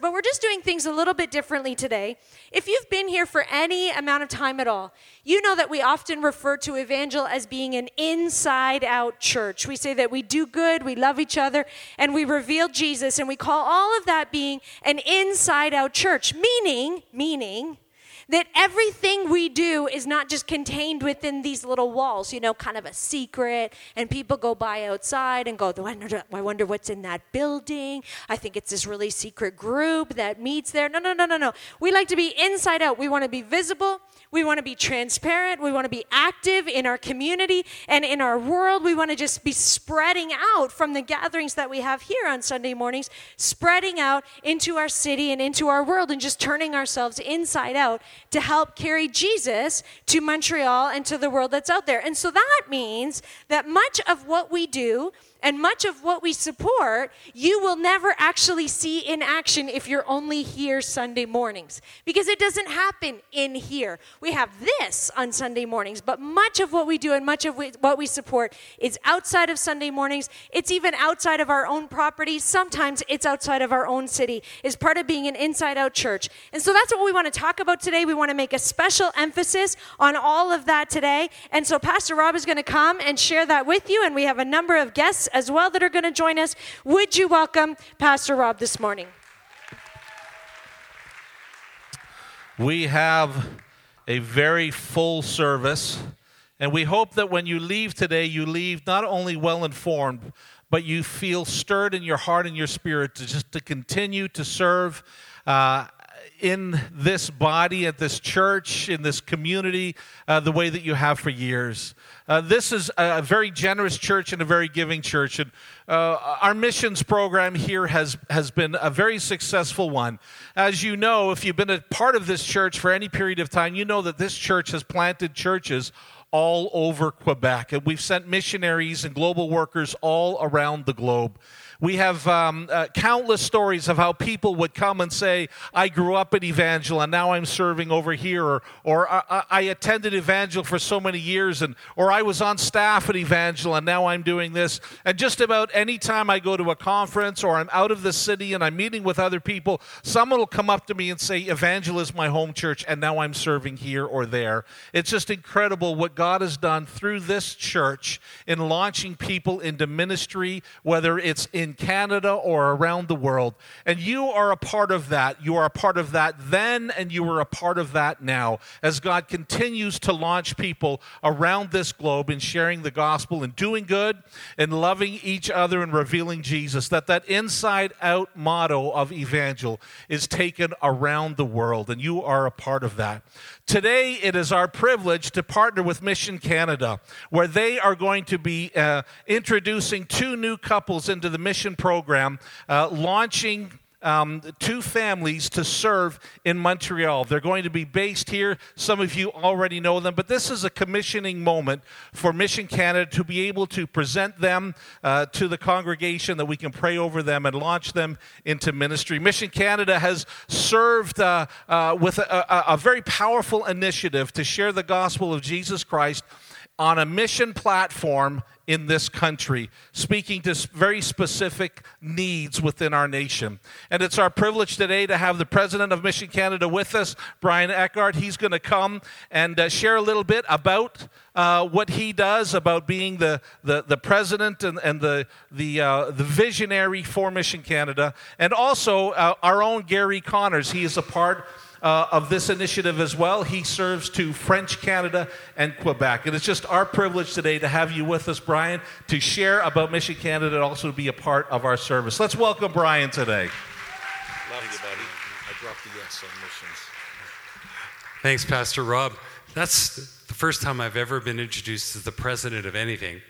but we're just doing things a little bit differently today. If you've been here for any amount of time at all, you know that we often refer to Evangel as being an inside out church. We say that we do good, we love each other, and we reveal Jesus, and we call all of that being an inside out church, meaning, meaning, that everything we do is not just contained within these little walls, you know, kind of a secret, and people go by outside and go, I wonder, what's in that building. I think it's this really secret group that meets there. No, no, no, no, no. We like to be inside out. We want to be visible. We want to be transparent. We want to be active in our community and in our world. We want to just be spreading out from the gatherings that we have here on Sunday mornings, spreading out into our city and into our world and just turning ourselves inside out to help carry Jesus to Montreal and to the world that's out there. And so that means that much of what we do and much of what we support, you will never actually see in action if you're only here Sunday mornings because it doesn't happen in here. We have this on Sunday mornings, but much of what we do and much of what we support is outside of Sunday mornings. It's even outside of our own property. Sometimes it's outside of our own city, is part of being an inside out church. And so that's what we want to talk about today. We want to make a special emphasis on all of that today. And so Pastor Rob is going to come and share that with you. And we have a number of guests as well that are going to join us. Would you welcome Pastor Rob this morning? We have a very full service, and we hope that when you leave today, you leave not only well informed, but you feel stirred in your heart and your spirit to just to continue to serve. Uh, in this body, at this church, in this community, uh, the way that you have for years. Uh, this is a very generous church and a very giving church. And uh, our missions program here has, has been a very successful one. As you know, if you've been a part of this church for any period of time, you know that this church has planted churches all over Quebec. And we've sent missionaries and global workers all around the globe. We have um, uh, countless stories of how people would come and say, I grew up at Evangel and now I'm serving over here, or, or I, I attended Evangel for so many years, and, or I was on staff at Evangel and now I'm doing this. And just about any time I go to a conference or I'm out of the city and I'm meeting with other people, someone will come up to me and say, Evangel is my home church and now I'm serving here or there. It's just incredible what God has done through this church in launching people into ministry, whether it's in in Canada or around the world. And you are a part of that. You are a part of that then, and you are a part of that now as God continues to launch people around this globe in sharing the gospel and doing good and loving each other and revealing Jesus. That that inside out motto of evangel is taken around the world, and you are a part of that. Today, it is our privilege to partner with Mission Canada, where they are going to be uh, introducing two new couples into the mission program, uh, launching um, two families to serve in Montreal. They're going to be based here. Some of you already know them, but this is a commissioning moment for Mission Canada to be able to present them uh, to the congregation that we can pray over them and launch them into ministry. Mission Canada has served uh, uh, with a, a, a very powerful initiative to share the gospel of Jesus Christ on a mission platform in this country, speaking to very specific needs within our nation. And it's our privilege today to have the president of Mission Canada with us, Brian Eckhart. He's going to come and uh, share a little bit about uh, what he does, about being the, the, the president and, and the, the, uh, the visionary for Mission Canada, and also uh, our own Gary Connors. He is a part uh, of this initiative as well. He serves to French Canada and Quebec. And it's just our privilege today to have you with us, Brian, to share about Mission Canada and also to be a part of our service. Let's welcome Brian today. Love you, buddy. I dropped the yes on missions. Thanks, Pastor Rob. That's the first time I've ever been introduced as the president of anything.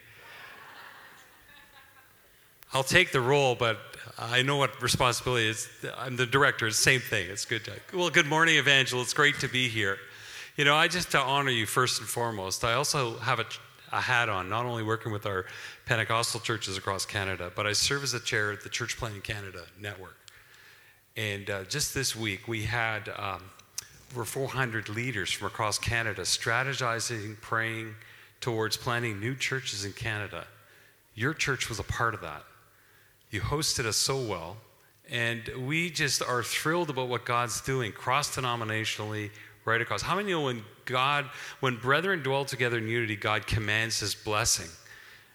I'll take the role, but I know what responsibility is. I'm the director. It's the same thing. It's good. To, well, good morning, Evangel. It's great to be here. You know, I just to honor you first and foremost. I also have a, a hat on, not only working with our Pentecostal churches across Canada, but I serve as a chair at the Church Planting Canada Network. And uh, just this week, we had um, over 400 leaders from across Canada strategizing, praying towards planting new churches in Canada. Your church was a part of that. You hosted us so well, And we just are thrilled about what God's doing cross denominationally, right across. How many know when God, when brethren dwell together in unity, God commands his blessing?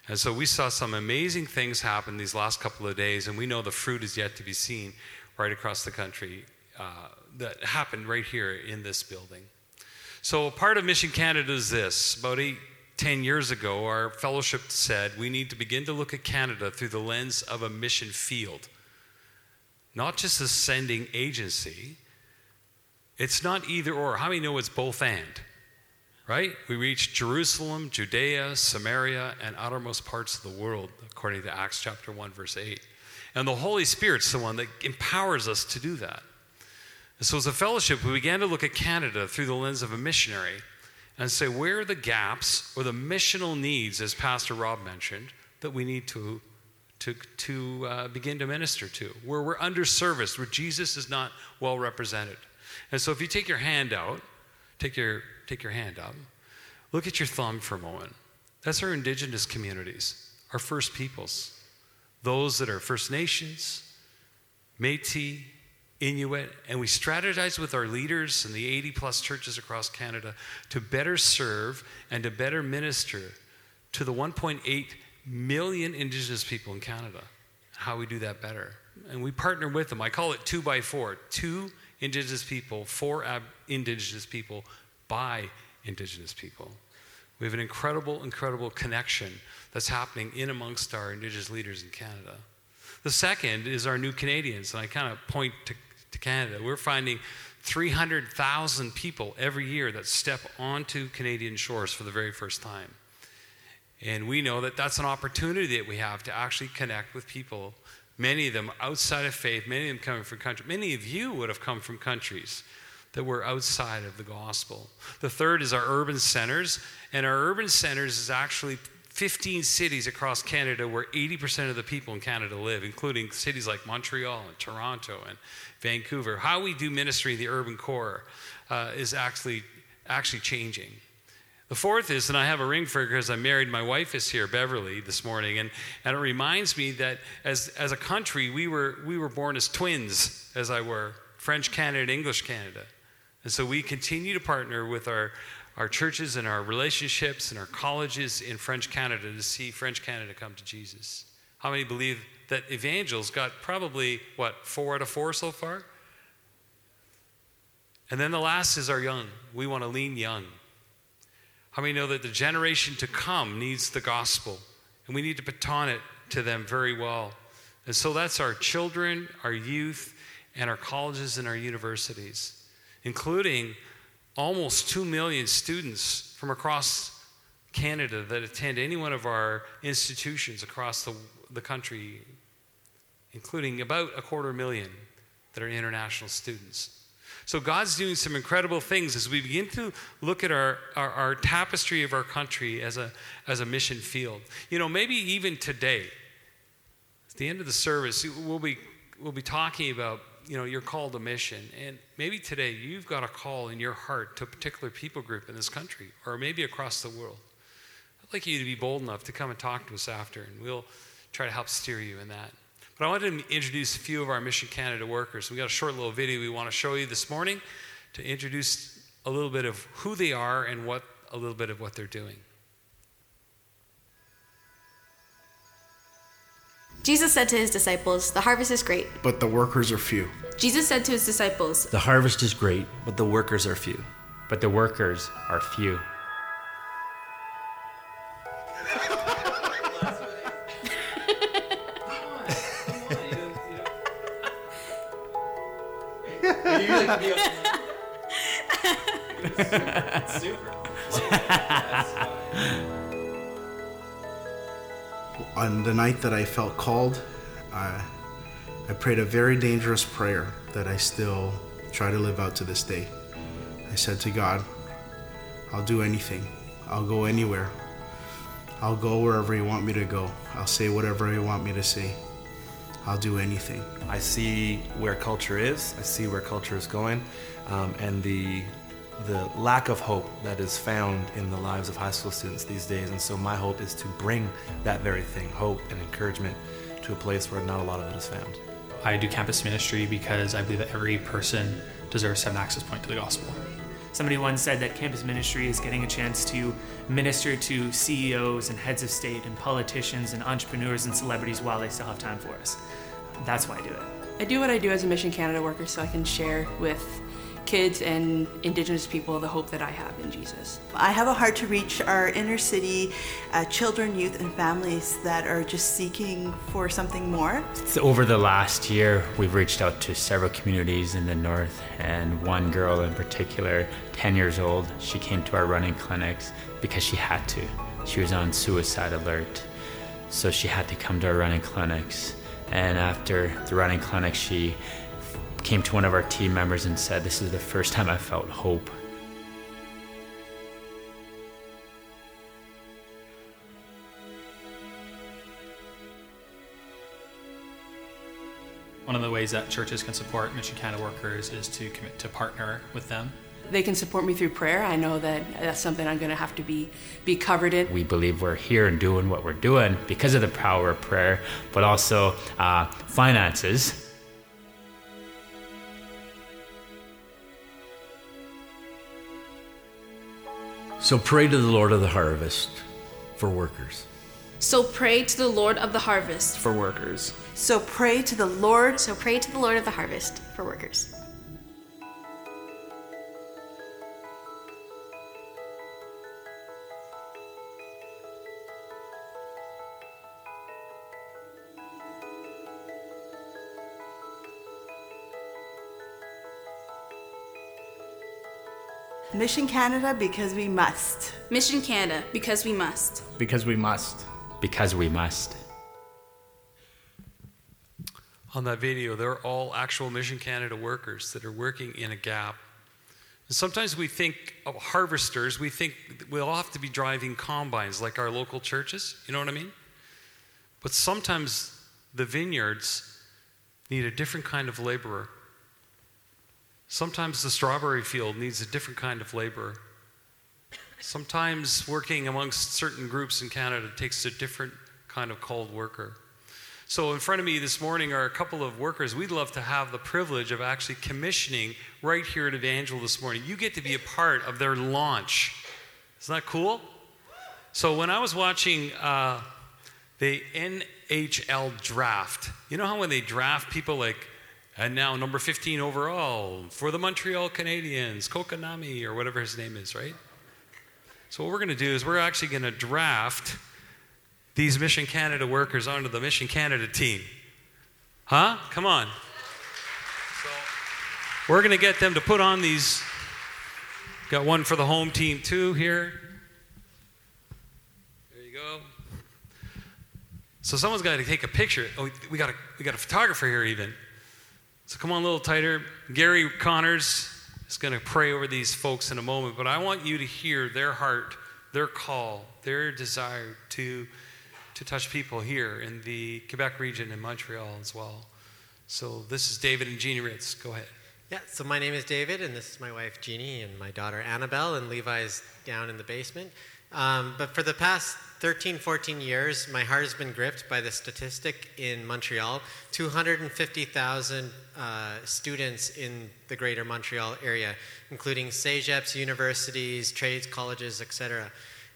And so we saw some amazing things happen these last couple of days, and we know the fruit is yet to be seen right across the country uh, that happened right here in this building. So, a part of Mission Canada is this. About eight, ten years ago, our fellowship said we need to begin to look at Canada through the lens of a mission field, not just a sending agency. It's not either or. How many know it's both and? Right? We reach Jerusalem, Judea, Samaria, and outermost parts of the world, according to Acts chapter 1, verse 8. And the Holy Spirit's the one that empowers us to do that. And so, as a fellowship, we began to look at Canada through the lens of a missionary and say, where are the gaps or the missional needs, as Pastor Rob mentioned, that we need to, to, to uh, begin to minister to, where we're underserviced, where Jesus is not well represented. And so, if you take your hand out, take your, take your hand up, look at your thumb for a moment. That's our indigenous communities, our First Peoples, those that are First Nations, Metis, Inuit, and we strategize with our leaders and the 80 plus churches across Canada to better serve and to better minister to the 1.8 million Indigenous people in Canada. How we do that better. And we partner with them. I call it two by four to Indigenous people, for ab- Indigenous people by Indigenous people. We have an incredible, incredible connection that's happening in amongst our Indigenous leaders in Canada. The second is our new Canadians, and I kind of point to, to Canada. We're finding 300,000 people every year that step onto Canadian shores for the very first time. And we know that that's an opportunity that we have to actually connect with people, many of them outside of faith, many of them coming from countries. Many of you would have come from countries that were outside of the gospel. The third is our urban centers, and our urban centers is actually 15 cities across Canada where 80% of the people in Canada live, including cities like Montreal and Toronto and Vancouver. How we do ministry in the urban core uh, is actually, actually changing. The fourth is, and I have a ring for because I'm married, my wife is here, Beverly, this morning, and, and it reminds me that as, as a country, we were, we were born as twins, as I were French Canada, and English Canada. And so we continue to partner with our, our churches and our relationships and our colleges in French Canada to see French Canada come to Jesus. How many believe that Evangels got probably, what, four out of four so far? And then the last is our young. We want to lean young. How many know that the generation to come needs the gospel? And we need to baton it to them very well. And so that's our children, our youth, and our colleges and our universities, including almost 2 million students from across Canada that attend any one of our institutions across the, the country, including about a quarter million that are international students. So God's doing some incredible things as we begin to look at our, our, our, tapestry of our country as a, as a mission field. You know, maybe even today, at the end of the service, we'll be, we'll be talking about you know, you're called to mission. And maybe today you've got a call in your heart to a particular people group in this country or maybe across the world. I'd like you to be bold enough to come and talk to us after, and we'll try to help steer you in that. But I wanted to introduce a few of our Mission Canada workers. We got a short little video we want to show you this morning to introduce a little bit of who they are and what a little bit of what they're doing. Jesus said to his disciples, The harvest is great, but the workers are few. Jesus said to his disciples, The harvest is great, but the workers are few. But the workers are few. On the night that I felt called, I, I prayed a very dangerous prayer that I still try to live out to this day. I said to God, I'll do anything. I'll go anywhere. I'll go wherever you want me to go. I'll say whatever you want me to say. I'll do anything. I see where culture is. I see where culture is going, um, and the the lack of hope that is found in the lives of high school students these days. And so my hope is to bring that very thing, hope and encouragement, to a place where not a lot of it is found. I do campus ministry because I believe that every person deserves to have an access point to the gospel. Somebody once said that campus ministry is getting a chance to minister to CEOs and heads of state and politicians and entrepreneurs and celebrities while they still have time for us. That's why I do it. I do what I do as a Mission Canada worker so I can share with kids and Indigenous people the hope that I have in Jesus. I have a heart to reach our inner city uh, children, youth, and families that are just seeking for something more. So over the last year, we've reached out to several communities in the north, and one girl in particular, 10 years old, she came to our running clinics because she had to. She was on suicide alert, so she had to come to our running clinics. And after the running clinic, she came to one of our team members and said, This is the first time I felt hope. One of the ways that churches can support Mission Canada workers is to commit to partner with them. They can support me through prayer. I know that that's something I'm going to have to be be covered in. We believe we're here and doing what we're doing because of the power of prayer, but also uh, finances. So pray to the Lord of the harvest for workers. So pray to the Lord of the harvest for workers. So pray to the Lord. So pray to the Lord of the harvest for workers. Mission Canada because we must. Mission Canada because we must. Because we must. Because we must. On that video, they're all actual Mission Canada workers that are working in a gap. And sometimes we think of harvesters, we think we'll have to be driving combines like our local churches. You know what I mean? But sometimes the vineyards need a different kind of laborer. Sometimes the strawberry field needs a different kind of labor. Sometimes working amongst certain groups in Canada takes a different kind of called worker. So, in front of me this morning are a couple of workers we'd love to have the privilege of actually commissioning right here at Evangel this morning. You get to be a part of their launch. Isn't that cool? So, when I was watching uh, the NHL draft, you know how when they draft people like and now, number 15 overall for the Montreal Canadiens, Kotkaniemi, or whatever his name is, right? So, what we're going to do is we're actually going to draft these Mission Canada workers onto the Mission Canada team. Huh? Come on. So, we're going to get them to put on these. Got one for the home team, too, here. There you go. So, someone's got to take a picture. Oh, we got a, we got a photographer here, even. So come on a little tighter. Gary Connors is going to pray over these folks in a moment, but I want you to hear their heart, their call, their desire to, to touch people here in the Quebec region and Montreal as well. So this is David and Jeannie Ritz. Go ahead. Yeah, so my name is David, and this is my wife Jeannie, and my daughter Annabelle, and Levi's down in the basement. Um, but for the past 13, 14 years, my heart has been gripped by the statistic in Montreal 250,000 uh, students in the greater Montreal area, including CEGEPs, universities, trades, colleges, etc.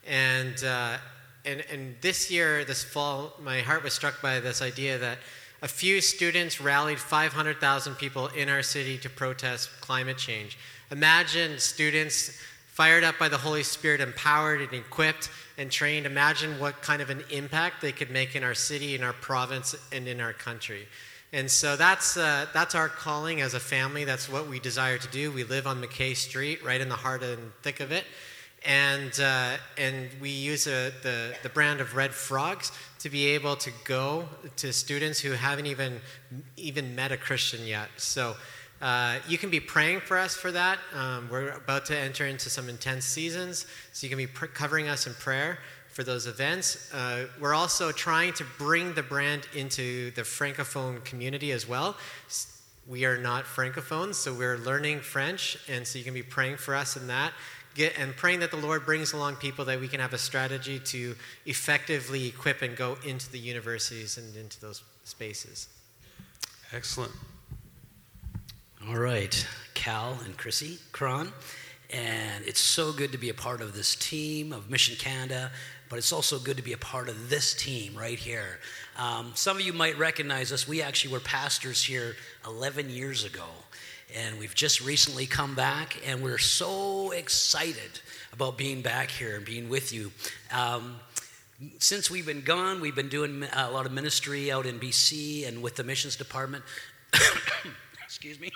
And, uh, and, and this year, this fall, my heart was struck by this idea that a few students rallied 500,000 people in our city to protest climate change. Imagine students fired up by the Holy Spirit, empowered and equipped and trained. Imagine what kind of an impact they could make in our city, in our province, and in our country. And so that's, uh, that's our calling as a family. That's what we desire to do. We live on Mackay Street, right in the heart and thick of it. And, uh, and we use a, the, the brand of Red Frogs to be able to go to students who haven't even, even met a Christian yet. So uh, you can be praying for us for that. Um, we're about to enter into some intense seasons, so you can be pr- covering us in prayer for those events. Uh, we're also trying to bring the brand into the Francophone community as well. We are not Francophones, so we're learning French, and so you can be praying for us in that. Get, and praying that the Lord brings along people that we can have a strategy to effectively equip and go into the universities and into those spaces. Excellent. All right, Cal and Chrissy Cron. And it's so good to be a part of this team of Mission Canada, but it's also good to be a part of this team right here. Um, some of you might recognize us. We actually were pastors here 11 years ago, and we've just recently come back, and we're so excited about being back here and being with you. Um, since we've been gone, we've been doing a lot of ministry out in BC and with the missions department. Excuse me.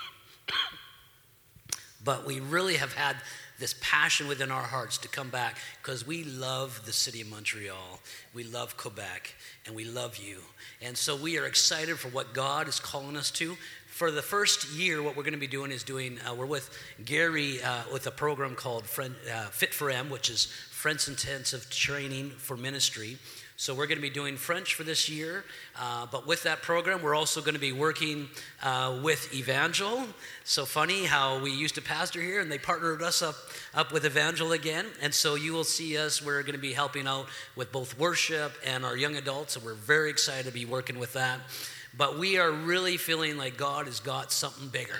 But we really have had this passion within our hearts to come back because we love the city of Montreal. We love Quebec and we love you. And so we are excited for what God is calling us to. For the first year, what we're going to be doing is doing, uh, we're with Gary uh, with a program called Friend, uh, Fit for M, which is French Intensive Training for Ministry. So we're going to be doing French for this year. Uh, but with that program, we're also going to be working uh, with Evangel. So funny how we used to pastor here and they partnered us up, up with Evangel again. And so you will see us, we're going to be helping out with both worship and our young adults. And we're very excited to be working with that. But we are really feeling like God has got something bigger.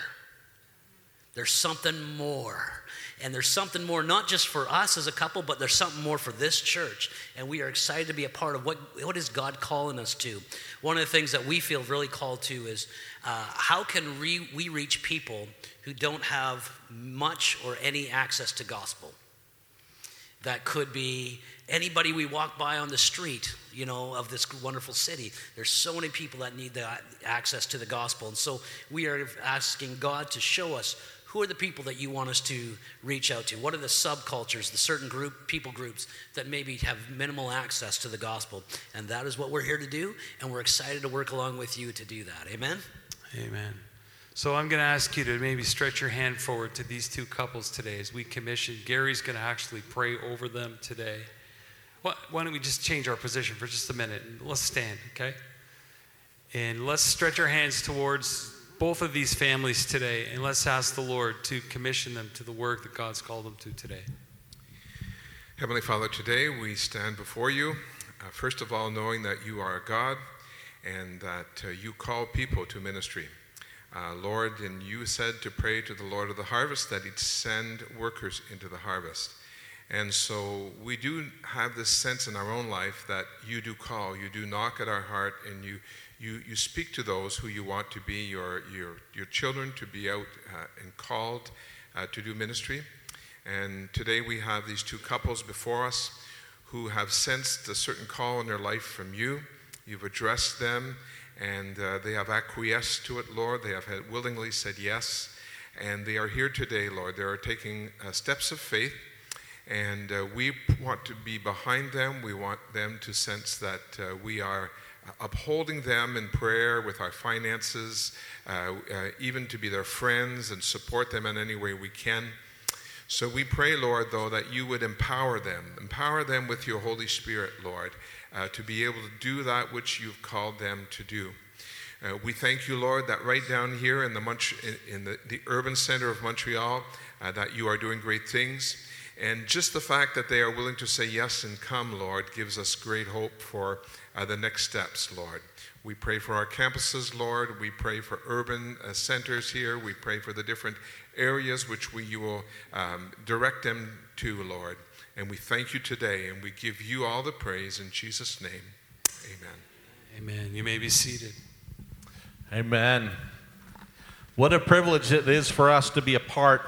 There's something more. And there's something more, not just for us as a couple, but there's something more for this church. And we are excited to be a part of what, what is God calling us to. One of the things that we feel really called to is uh, how can we, we reach people who don't have much or any access to gospel? That could be anybody we walk by on the street, you know, of this wonderful city. There's so many people that need the access to the gospel. And so we are asking God to show us who are the people that you want us to reach out to? What are the subcultures, the certain group, people groups that maybe have minimal access to the gospel? And that is what we're here to do, and we're excited to work along with you to do that. Amen? Amen. So I'm going to ask you to maybe stretch your hand forward to these two couples today as we commission. Gary's going to actually pray over them today. Why don't we just change our position for just a minute and let's stand, okay? And let's stretch our hands towards both of these families today, and let's ask the Lord to commission them to the work that God's called them to today. Heavenly Father, today we stand before you, uh, first of all, knowing that you are God and that uh, you call people to ministry. Uh, Lord, and you said to pray to the Lord of the harvest that he'd send workers into the harvest. And so we do have this sense in our own life that you do call, you do knock at our heart, and you you, you speak to those who you want to be your, your, your children to be out uh, and called uh, to do ministry. And today we have these two couples before us who have sensed a certain call in their life from you. You've addressed them and uh, they have acquiesced to it, Lord. They have willingly said yes. And they are here today, Lord. They are taking uh, steps of faith. And uh, we want to be behind them. We want them to sense that uh, we are upholding them in prayer with our finances, uh, uh, even to be their friends and support them in any way we can. So we pray, Lord, though, that you would empower them, empower them with your Holy Spirit, Lord, uh, to be able to do that which you've called them to do. Uh, we thank you, Lord, that right down here in the, Mont- in the, the urban center of Montreal, uh, that you are doing great things. And just the fact that they are willing to say yes and come, Lord, gives us great hope for uh, the next steps, Lord. We pray for our campuses, Lord. We pray for urban uh, centers here. We pray for the different areas which we, you will um, direct them to, Lord. And we thank you today and we give you all the praise in Jesus' name. Amen. Amen. You may be seated. Amen. What a privilege it is for us to be a part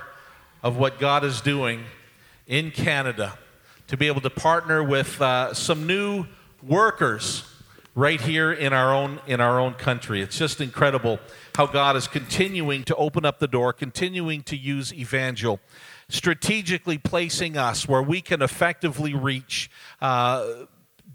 of what God is doing in Canada, to be able to partner with uh, some new workers right here in our own in our own country. It's just incredible how God is continuing to open up the door, continuing to use evangel, strategically placing us where we can effectively reach uh,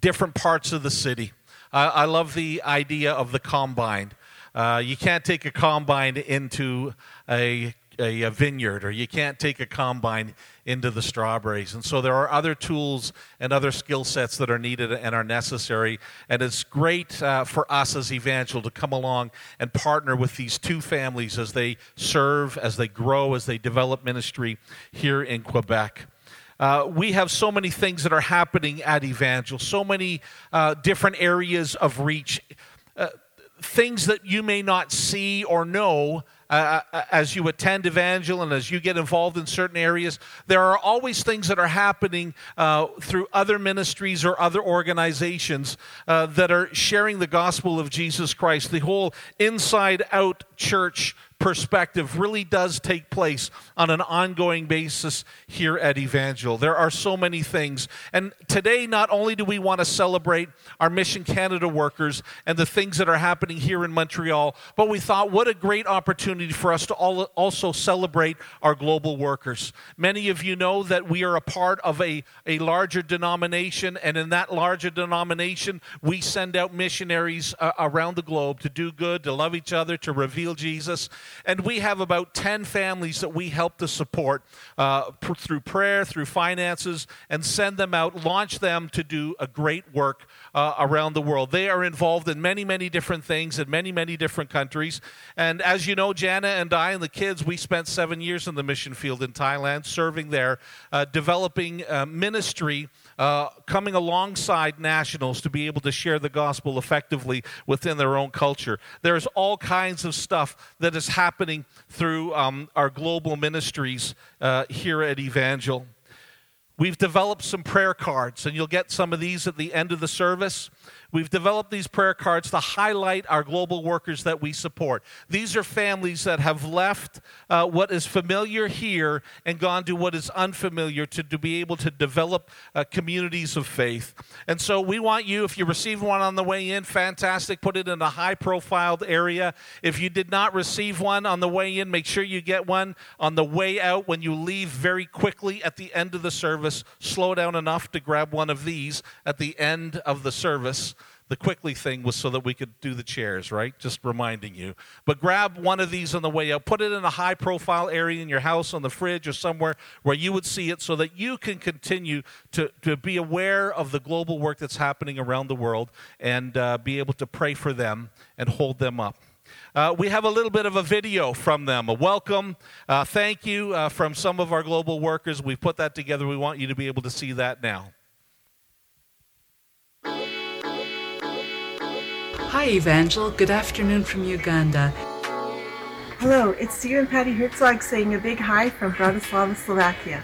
different parts of the city. Uh, I love the idea of the combine. Uh, you can't take a combine into a a, a vineyard or you can't take a combine into the strawberries. And so there are other tools and other skill sets that are needed and are necessary. And it's great uh, for us as Evangel to come along and partner with these two families as they serve, as they grow, as they develop ministry here in Quebec. Uh, we have so many things that are happening at Evangel, so many uh, different areas of reach. Uh, things that you may not see or know uh, as you attend Evangel and as you get involved in certain areas, there are always things that are happening uh, through other ministries or other organizations uh, that are sharing the gospel of Jesus Christ. The whole inside out church perspective really does take place on an ongoing basis here at Evangel. There are so many things. And today, not only do we want to celebrate our Mission Canada workers and the things that are happening here in Montreal, but we thought what a great opportunity for us to also celebrate our global workers. Many of you know that we are a part of a, a larger denomination, and in that larger denomination, we send out missionaries uh, around the globe to do good, to love each other, to reveal Jesus. And we have about 10 families that we help to support uh, pr- through prayer, through finances, and send them out, launch them to do a great work uh, around the world. They are involved in many, many different things in many, many different countries. And as you know, Jana and I and the kids, we spent seven years in the mission field in Thailand, serving there, uh, developing uh, ministry. Uh, coming alongside nationals to be able to share the gospel effectively within their own culture. There's all kinds of stuff that is happening through um, our global ministries uh, here at Evangel. We've developed some prayer cards, and you'll get some of these at the end of the service. We've developed these prayer cards to highlight our global workers that we support. These are families that have left uh, what is familiar here and gone to what is unfamiliar to, to be able to develop uh, communities of faith. And so we want you, if you receive one on the way in, fantastic, put it in a high profiled area. If you did not receive one on the way in, make sure you get one on the way out when you leave very quickly at the end of the service. Slow down enough to grab one of these at the end of the service. The quickly thing was so that we could do the chairs, right? Just reminding you. But grab one of these on the way out. Put it in a high profile area in your house, on the fridge, or somewhere where you would see it so that you can continue to, to be aware of the global work that's happening around the world and uh, be able to pray for them and hold them up. Uh, we have a little bit of a video from them, a welcome, uh, thank you uh, from some of our global workers. We've put that together. We want you to be able to see that now. Hi, Evangel. Good afternoon from Uganda. Hello, it's Stephen Patty Herzog saying a big hi from Bratislava, Slovakia.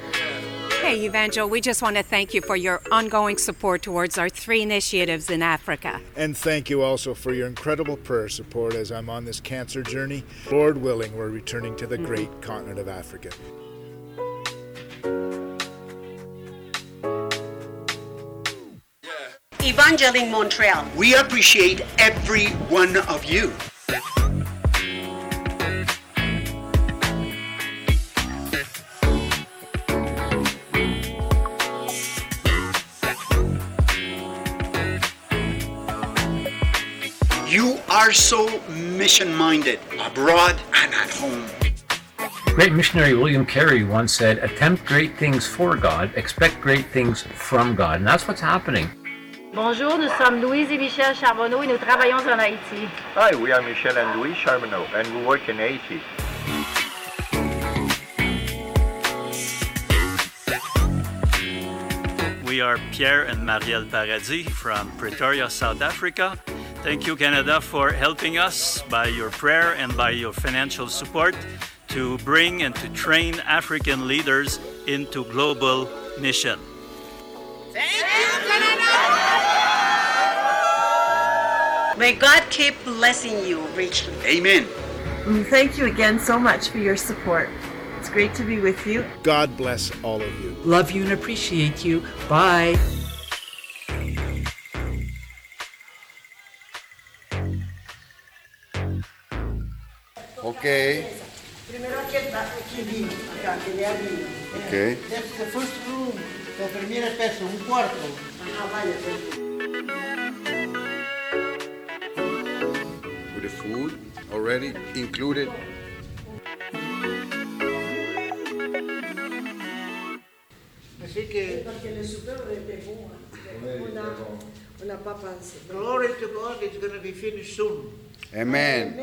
Hey, Evangel, we just want to thank you for your ongoing support towards our three initiatives in Africa. And thank you also for your incredible prayer support as I'm on this cancer journey. Lord willing, we're returning to the great continent of Africa. Evangel in Montreal. We appreciate every one of you. You are so mission minded, abroad and at home. Great missionary William Carey once said, Attempt great things for God, expect great things from God. And that's what's happening. Bonjour, nous sommes Louise et Michel Charbonneau et nous travaillons en Haïti. Hi, we are Michel and Louise Charbonneau and we work in Haiti. We are Pierre and Marielle Paradis from Pretoria, South Africa. Thank you, Canada, for helping us by your prayer and by your financial support to bring and to train African leaders into global mission. May God keep blessing you richly. Amen. Mm, Thank you again so much for your support. It's great to be with you. God bless all of you. Love you and appreciate you. Bye. Okay. Primero aquí está, aquí vino, acá, que vea vino. Okay. That's the first room, the primer piso, un cuarto. Ajá, vaya. The food already included. Así que. Porque le pegó una, una papa. Glory to God, it's going to be finished soon. Amen.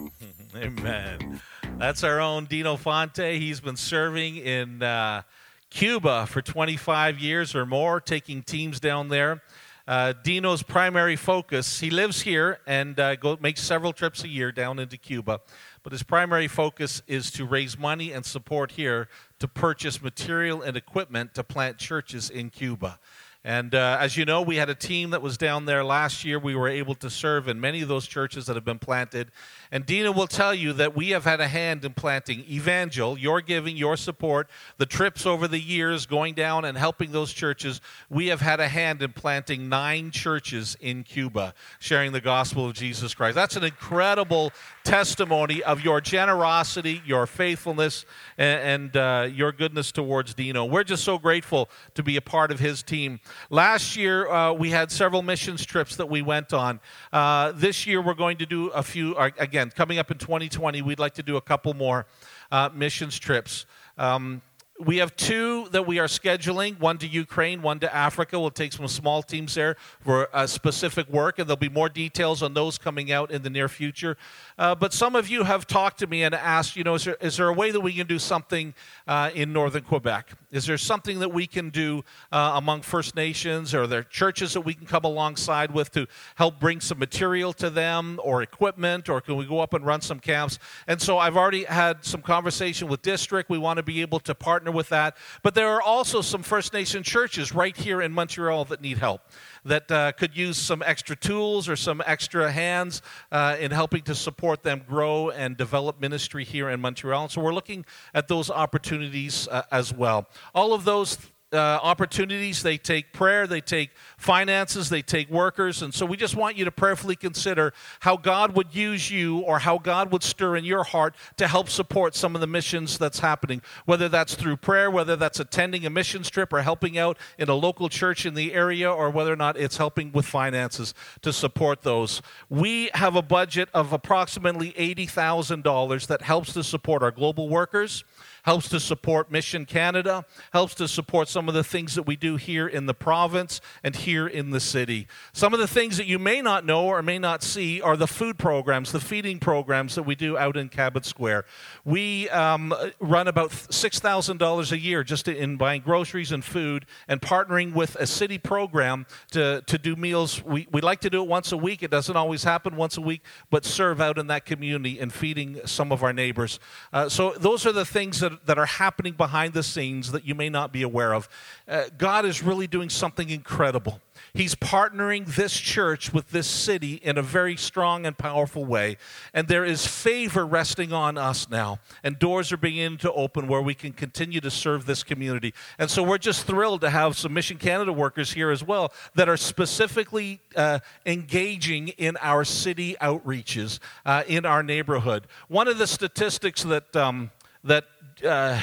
Amen. That's our own Dino Fonte. He's been serving in uh, Cuba for 25 years or more, taking teams down there. Uh, Dino's primary focus, he lives here and uh, go, makes several trips a year down into Cuba, but his primary focus is to raise money and support here to purchase material and equipment to plant churches in Cuba. And uh, as you know, we had a team that was down there last year. We were able to serve in many of those churches that have been planted. And Dino will tell you that we have had a hand in planting Evangel, your giving, your support, the trips over the years going down and helping those churches. We have had a hand in planting nine churches in Cuba, sharing the gospel of Jesus Christ. That's an incredible testimony of your generosity, your faithfulness, and, and uh, your goodness towards Dino. We're just so grateful to be a part of his team. Last year, uh, we had several missions trips that we went on. Uh, this year, we're going to do a few, uh, again, coming up in 2020, we'd like to do a couple more uh, missions trips. Um, we have two that we are scheduling one to Ukraine, one to Africa. We'll take some small teams there for a specific work, and there'll be more details on those coming out in the near future. Uh, but some of you have talked to me and asked, you know, is there, is there a way that we can do something uh, in northern Quebec? Is there something that we can do uh, among First Nations? Or are there churches that we can come alongside with to help bring some material to them or equipment? Or can we go up and run some camps? And so I've already had some conversation with district. We want to be able to partner with that. But there are also some First Nation churches right here in Montreal that need help that uh, could use some extra tools or some extra hands uh, in helping to support them grow and develop ministry here in Montreal. And so we're looking at those opportunities uh, as well. All of those uh, opportunities. They take prayer, they take finances, they take workers. And so we just want you to prayerfully consider how God would use you or how God would stir in your heart to help support some of the missions that's happening, whether that's through prayer, whether that's attending a missions trip or helping out in a local church in the area, or whether or not it's helping with finances to support those. We have a budget of approximately $80,000 that helps to support our global workers helps to support Mission Canada, helps to support some of the things that we do here in the province and here in the city. Some of the things that you may not know or may not see are the food programs, the feeding programs that we do out in Cabot Square. We um, run about $6,000 a year just in buying groceries and food and partnering with a city program to, to do meals. We, we like to do it once a week. It doesn't always happen once a week, but serve out in that community and feeding some of our neighbors. Uh, so those are the things that that are happening behind the scenes that you may not be aware of. Uh, God is really doing something incredible. He's partnering this church with this city in a very strong and powerful way. And there is favor resting on us now. And doors are beginning to open where we can continue to serve this community. And so we're just thrilled to have some Mission Canada workers here as well that are specifically uh, engaging in our city outreaches uh, in our neighborhood. One of the statistics that, um, that uh,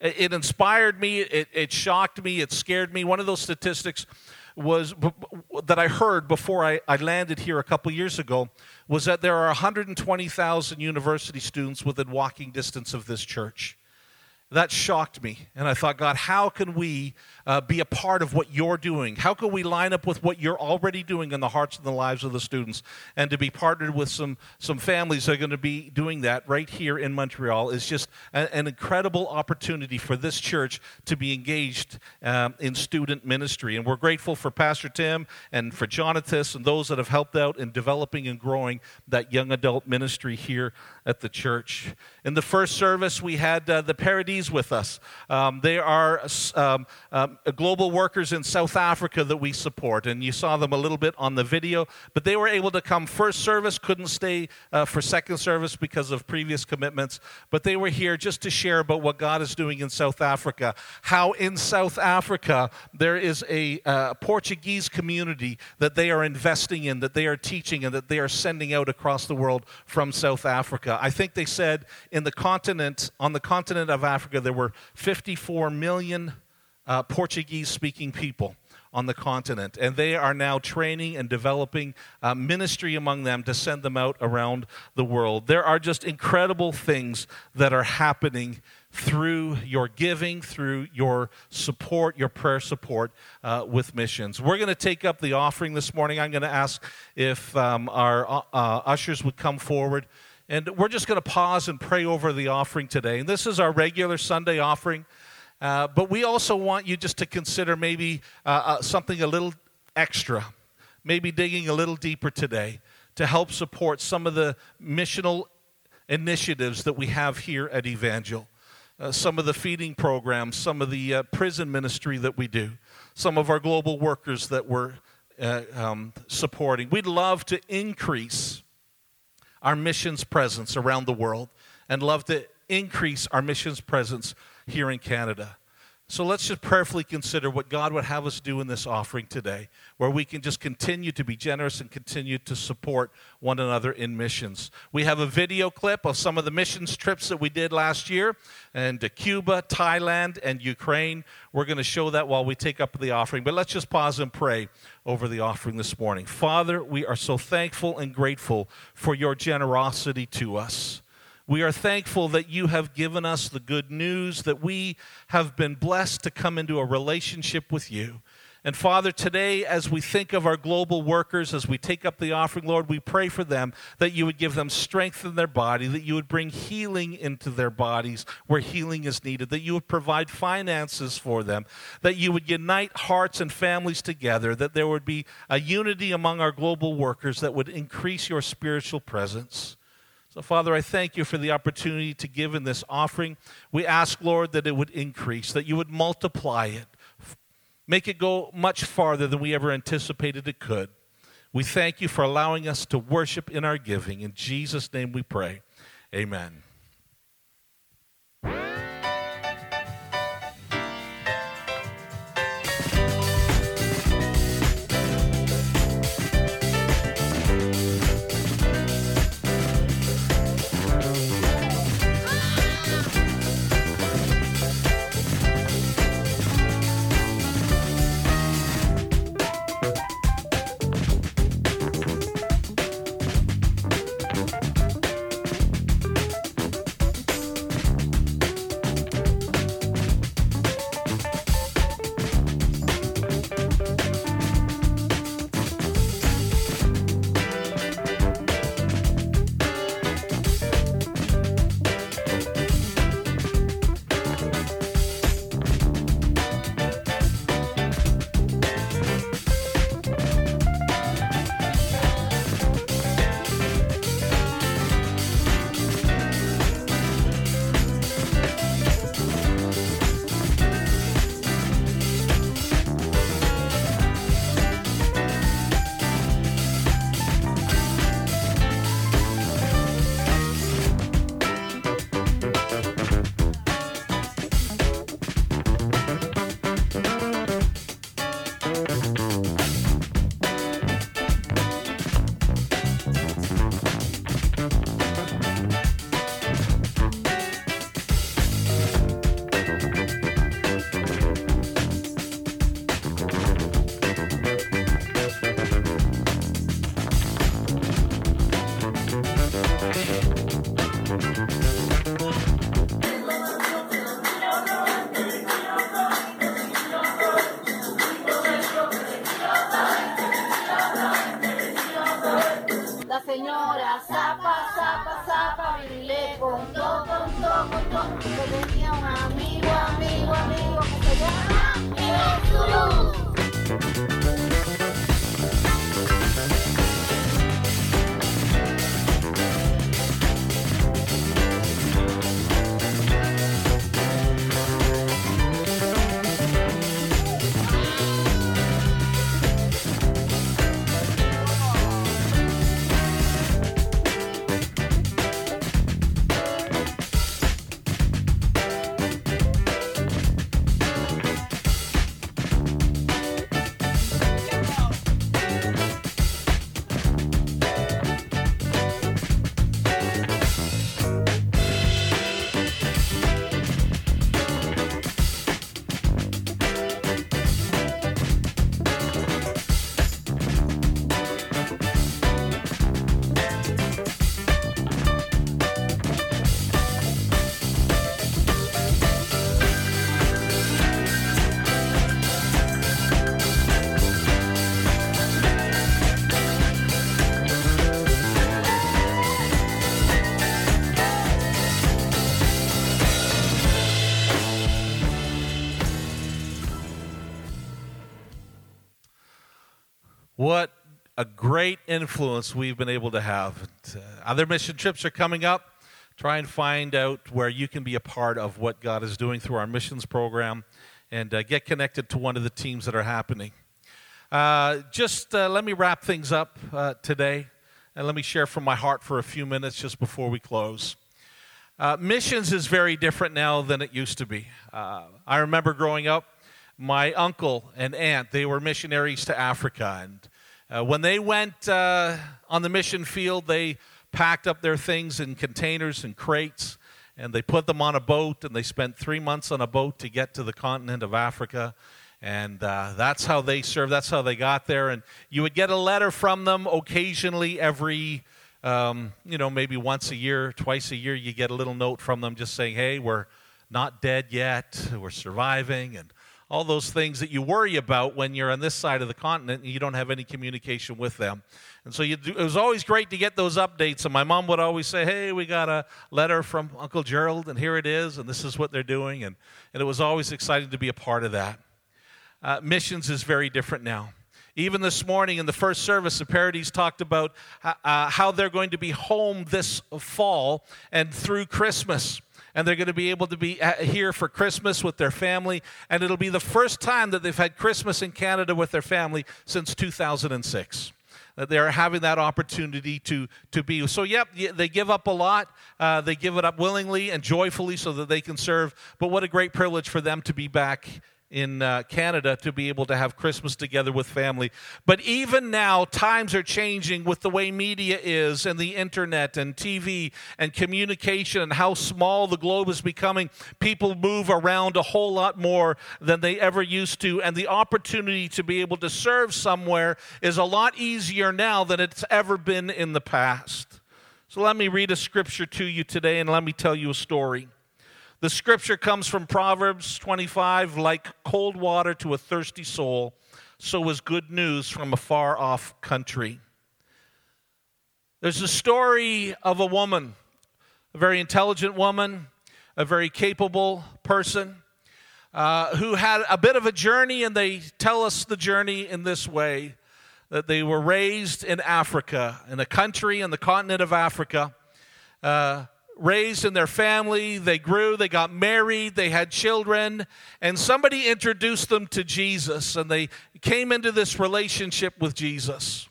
it inspired me, it, it shocked me, it scared me. One of those statistics was that I heard before I, I landed here a couple years ago was that there are 120,000 university students within walking distance of this church that shocked me. And I thought, God, how can we uh, be a part of what you're doing? How can we line up with what you're already doing in the hearts and the lives of the students? And to be partnered with some, some families that are going to be doing that right here in Montreal is just a, an incredible opportunity for this church to be engaged um, in student ministry. And we're grateful for Pastor Tim and for Jonathan and those that have helped out in developing and growing that young adult ministry here at the church. In the first service, we had uh, the Paradis with us. Um, they are um, um, global workers in South Africa that we support, and you saw them a little bit on the video. But they were able to come first service, couldn't stay uh, for second service because of previous commitments. But they were here just to share about what God is doing in South Africa. How in South Africa there is a uh, Portuguese community that they are investing in, that they are teaching, and that they are sending out across the world from South Africa. I think they said in the continent, on the continent of Africa, there were 54 million uh, Portuguese speaking people on the continent. And they are now training and developing uh, ministry among them to send them out around the world. There are just incredible things that are happening through your giving, through your support, your prayer support uh, with missions. We're going to take up the offering this morning. I'm going to ask if um, our uh, ushers would come forward. And we're just going to pause and pray over the offering today. And this is our regular Sunday offering. Uh, but we also want you just to consider maybe uh, uh, something a little extra. maybe digging a little deeper today to help support some of the missional initiatives that we have here at Evangel. Uh, some of the feeding programs, some of the uh, prison ministry that we do, some of our global workers that we're uh, um, supporting. We'd love to increase our missions presence around the world and love to increase our missions presence here in Canada. So let's just prayerfully consider what God would have us do in this offering today, where we can just continue to be generous and continue to support one another in missions. We have a video clip of some of the missions trips that we did last year and to Cuba, Thailand, and Ukraine. We're going to show that while we take up the offering. But let's just pause and pray over the offering this morning. Father, we are so thankful and grateful for your generosity to us. We are thankful that you have given us the good news, that we have been blessed to come into a relationship with you. And Father, today, as we think of our global workers, as we take up the offering, Lord, we pray for them that you would give them strength in their body, that you would bring healing into their bodies where healing is needed, that you would provide finances for them, that you would unite hearts and families together, that there would be a unity among our global workers that would increase your spiritual presence. So, Father, I thank you for the opportunity to give in this offering. We ask, Lord, that it would increase, that you would multiply it, make it go much farther than we ever anticipated it could. We thank you for allowing us to worship in our giving. In Jesus' name we pray. Amen. What a great influence we've been able to have. Uh, other mission trips are coming up. Try and find out where you can be a part of what God is doing through our missions program and uh, get connected to one of the teams that are happening. Uh, just uh, let me wrap things up uh, today and let me share from my heart for a few minutes just before we close. Uh, missions is very different now than it used to be. I remember growing up, my uncle and aunt, they were missionaries to Africa. And uh, when they went uh, on the mission field, they packed up their things in containers and crates and they put them on a boat and they spent three months on a boat to get to the continent of Africa. And uh, that's how they served, that's how they got there. And you would get a letter from them occasionally every um, you know, maybe once a year, twice a year, you get a little note from them just saying, hey, we're not dead yet, we're surviving, and all those things that you worry about when you're on this side of the continent and you don't have any communication with them. And so do, it was always great to get those updates. And my mom would always say, Hey, we got a letter from Uncle Gerald, and here it is, and this is what they're doing. And, and it was always exciting to be a part of that. Uh, missions is very different now. Even this morning in the first service, the Parodies talked about uh, uh, how they're going to be home this fall and through Christmas. And they're going to be able to be uh, here for Christmas with their family. And it'll be the first time that they've had Christmas in Canada with their family since 2006 that they're having that opportunity to, to be. So, yep, they give up a lot. Uh, they give it up willingly and joyfully so that they can serve. But what a great privilege for them to be back in uh, Canada to be able to have Christmas together with family. But even now, times are changing with the way media is and the internet and TV and communication and how small the globe is becoming. People move around a whole lot more than they ever used to, and the opportunity to be able to serve somewhere is a lot easier now than it's ever been in the past. So let me read a scripture to you today and let me tell you a story. The scripture comes from Proverbs 25 like cold water to a thirsty soul, so is good news from a far off country. There's a story of a woman, a very intelligent woman, a very capable person. Uh, who had a bit of a journey, and they tell us the journey in this way that they were raised in Africa, in a country in the continent of Africa. Uh, raised in their family, they grew, they got married, they had children, and somebody introduced them to Jesus, and they came into this relationship with Jesus.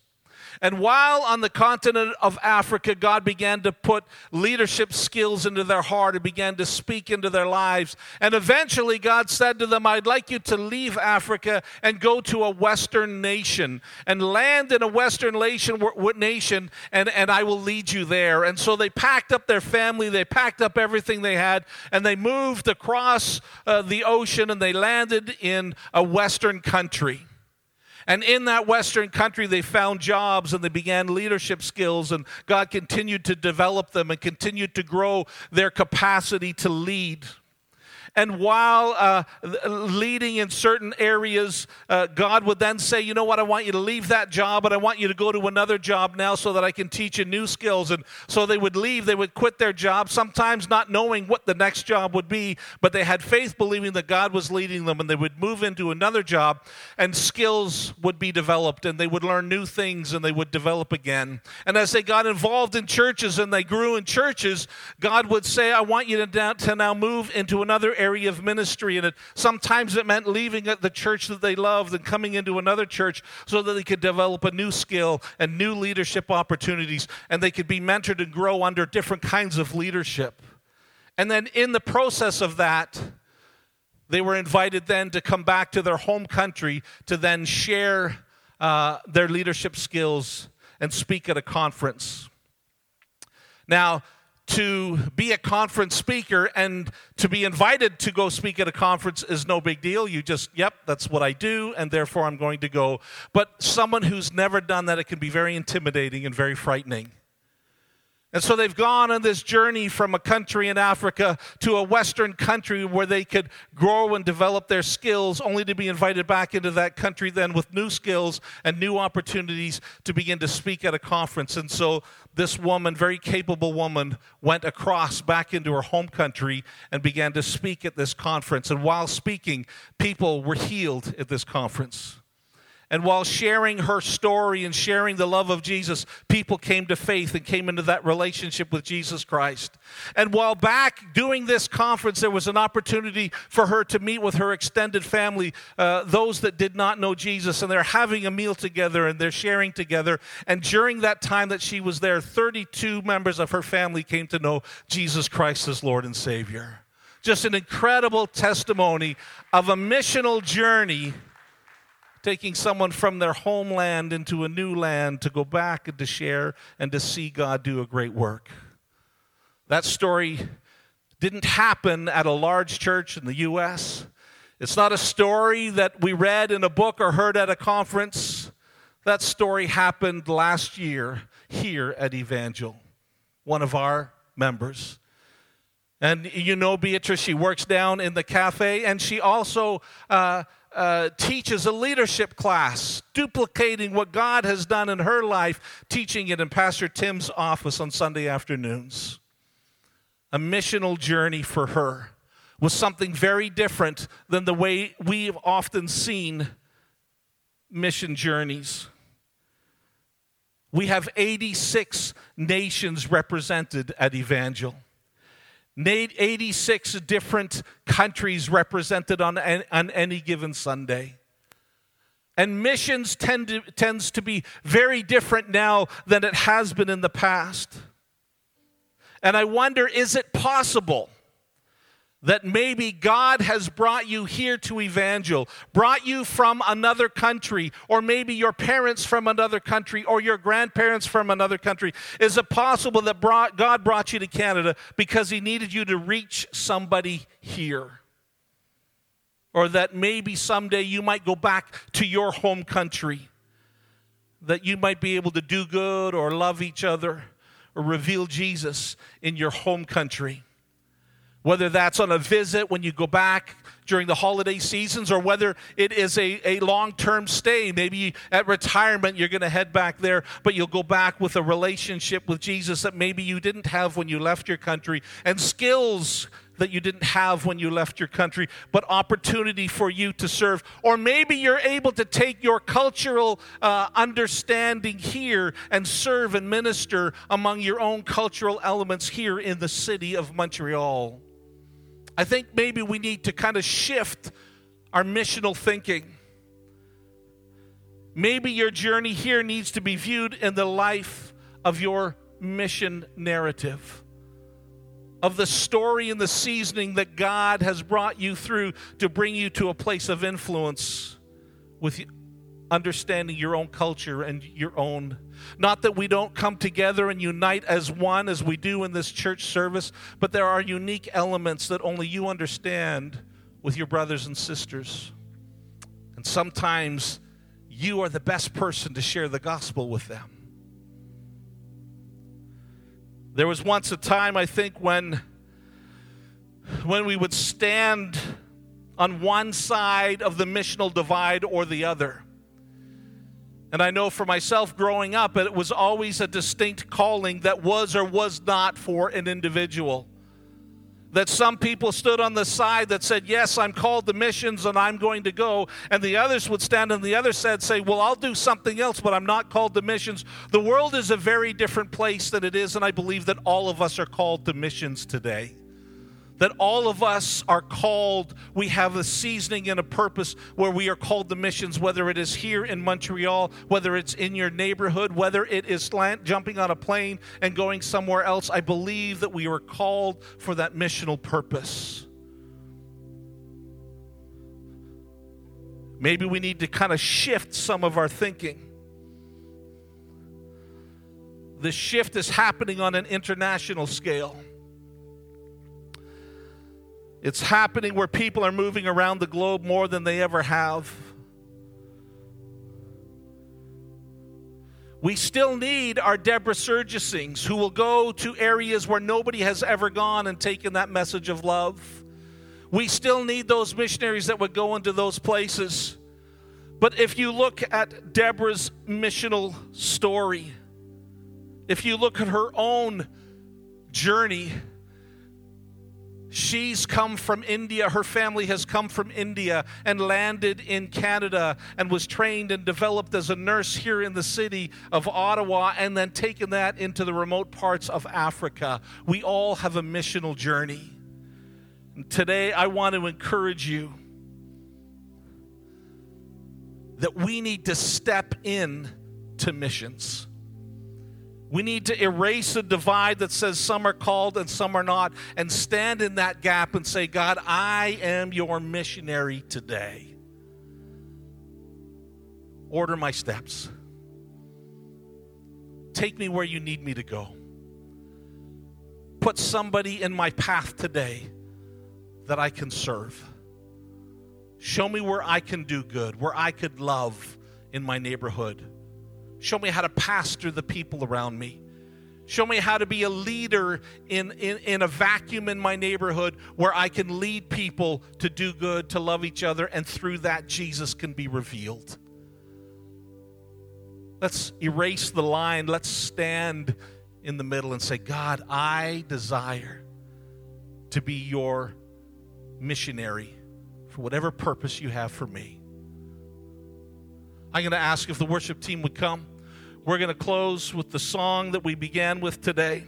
And while on the continent of Africa, God began to put leadership skills into their heart and began to speak into their lives. And eventually, God said to them, I'd like you to leave Africa and go to a Western nation and land in a Western nation, nation and, and I will lead you there. And so they packed up their family, they packed up everything they had, and they moved across uh, the ocean and they landed in a Western country. And in that Western country, they found jobs and they began leadership skills, and God continued to develop them and continued to grow their capacity to lead. And while uh, leading in certain areas, uh, God would then say, You know what? I want you to leave that job, but I want you to go to another job now so that I can teach you new skills. And so they would leave, they would quit their job, sometimes not knowing what the next job would be, but they had faith believing that God was leading them, and they would move into another job, and skills would be developed, and they would learn new things, and they would develop again. And as they got involved in churches and they grew in churches, God would say, I want you to, to now move into another area area of ministry. And it, sometimes it meant leaving the church that they loved and coming into another church so that they could develop a new skill and new leadership opportunities and they could be mentored and grow under different kinds of leadership. And then in the process of that, they were invited then to come back to their home country to then share uh, their leadership skills and speak at a conference. Now, to be a conference speaker and to be invited to go speak at a conference is no big deal. You just, yep, that's what I do, and therefore I'm going to go. But someone who's never done that, it can be very intimidating and very frightening. And so they've gone on this journey from a country in Africa to a Western country where they could grow and develop their skills, only to be invited back into that country then with new skills and new opportunities to begin to speak at a conference. And so this woman, very capable woman, went across back into her home country and began to speak at this conference. And while speaking, people were healed at this conference. And while sharing her story and sharing the love of Jesus, people came to faith and came into that relationship with Jesus Christ. And while back doing this conference, there was an opportunity for her to meet with her extended family, uh, those that did not know Jesus, and they're having a meal together and they're sharing together. And during that time that she was there, 32 members of her family came to know Jesus Christ as Lord and Savior. Just an incredible testimony of a missional journey taking someone from their homeland into a new land to go back and to share and to see God do a great work. That story didn't happen at a large church in the U.S. It's not a story that we read in a book or heard at a conference. That story happened last year here at Evangel, one of our members. And you know Beatrice, she works down in the cafe, and she also uh, uh, teaches a leadership class, duplicating what God has done in her life, teaching it in Pastor Tim's office on Sunday afternoons. A missional journey for her was something very different than the way we've often seen mission journeys. We have 86 nations represented at Evangel. 86 different countries represented on, on any given Sunday. And missions tend to, tends to be very different now than it has been in the past. And I wonder is it possible that maybe God has brought you here to Evangel, brought you from another country, or maybe your parents from another country, or your grandparents from another country. Is it possible that brought, God brought you to Canada because He needed you to reach somebody here? Or that maybe someday you might go back to your home country, that you might be able to do good or love each other or reveal Jesus in your home country whether that's on a visit when you go back during the holiday seasons or whether it is a, a long term stay. Maybe at retirement you're going to head back there, but you'll go back with a relationship with Jesus that maybe you didn't have when you left your country and skills that you didn't have when you left your country, but opportunity for you to serve. Or maybe you're able to take your cultural uh, understanding here and serve and minister among your own cultural elements here in the city of Montreal. I think maybe we need to kind of shift our missional thinking. Maybe your journey here needs to be viewed in the life of your mission narrative, of the story and the seasoning that God has brought you through to bring you to a place of influence with understanding your own culture and your own not that we don't come together and unite as one as we do in this church service, but there are unique elements that only you understand with your brothers and sisters. And sometimes you are the best person to share the gospel with them. There was once a time, I think, when, when we would stand on one side of the missional divide or the other. And I know for myself growing up, it was always a distinct calling that was or was not for an individual. That some people stood on the side that said, Yes, I'm called to missions and I'm going to go. And the others would stand on the other side and say, Well, I'll do something else, but I'm not called to missions. The world is a very different place than it is, and I believe that all of us are called to missions today that all of us are called, we have a seasoning and a purpose where we are called to missions, whether it is here in Montreal, whether it's in your neighborhood, whether it is land, jumping on a plane and going somewhere else. I believe that we are called for that missional purpose. Maybe we need to kind of shift some of our thinking. The shift is happening on an international scale. It's happening where people are moving around the globe more than they ever have. We still need our Deborah Surgisings who will go to areas where nobody has ever gone and taken that message of love. We still need those missionaries that would go into those places. But if you look at Deborah's missional story, if you look at her own journey, She's come from India. Her family has come from India and landed in Canada and was trained and developed as a nurse here in the city of Ottawa and then taken that into the remote parts of Africa. We all have a missional journey. And today, I want to encourage you that we need to step in to missions. We need to erase the divide that says some are called and some are not and stand in that gap and say, God, I am your missionary today. Order my steps. Take me where you need me to go. Put somebody in my path today that I can serve. Show me where I can do good, where I could love in my neighborhood Show me how to pastor the people around me. Show me how to be a leader in, in, in a vacuum in my neighborhood where I can lead people to do good, to love each other, and through that, Jesus can be revealed. Let's erase the line. Let's stand in the middle and say, God, I desire to be your missionary for whatever purpose you have for me. I'm going to ask if the worship team would come. We're going to close with the song that we began with today.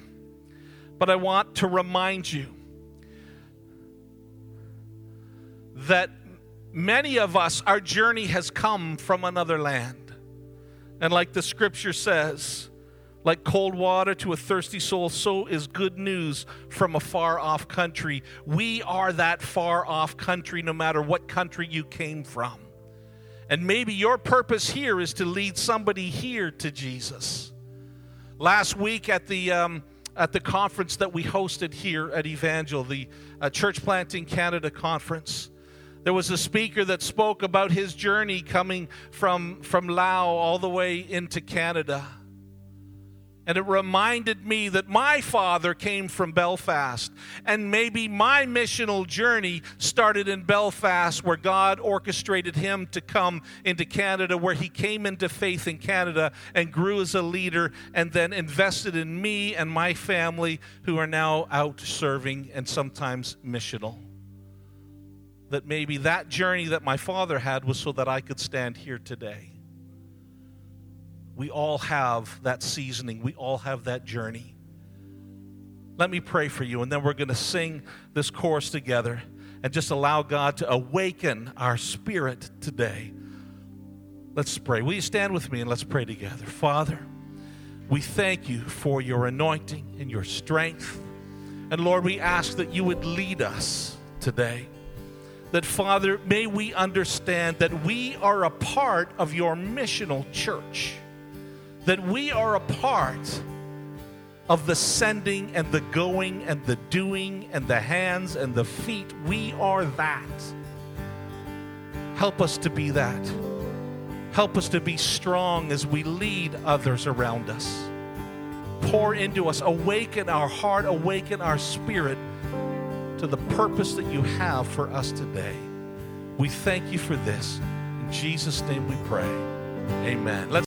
But I want to remind you that many of us, our journey has come from another land. And like the scripture says, like cold water to a thirsty soul, so is good news from a far off country. We are that far off country, no matter what country you came from. And maybe your purpose here is to lead somebody here to Jesus. Last week at the um, at the conference that we hosted here at Evangel, the uh, Church Planting Canada conference, there was a speaker that spoke about his journey coming from from Laos all the way into Canada. And it reminded me that my father came from Belfast. And maybe my missional journey started in Belfast, where God orchestrated him to come into Canada, where he came into faith in Canada and grew as a leader, and then invested in me and my family, who are now out serving and sometimes missional. That maybe that journey that my father had was so that I could stand here today. We all have that seasoning, we all have that journey. Let me pray for you, and then we're going to sing this chorus together and just allow God to awaken our spirit today. Let's pray. Will you stand with me and let's pray together? Father, we thank you for your anointing and your strength. And Lord, we ask that you would lead us today. That, Father, may we understand that we are a part of your missional church that we are a part of the sending and the going and the doing and the hands and the feet. We are that. Help us to be that. Help us to be strong as we lead others around us. Pour into us, awaken our heart, awaken our spirit to the purpose that you have for us today. We thank you for this. In Jesus' name we pray. Amen. Let's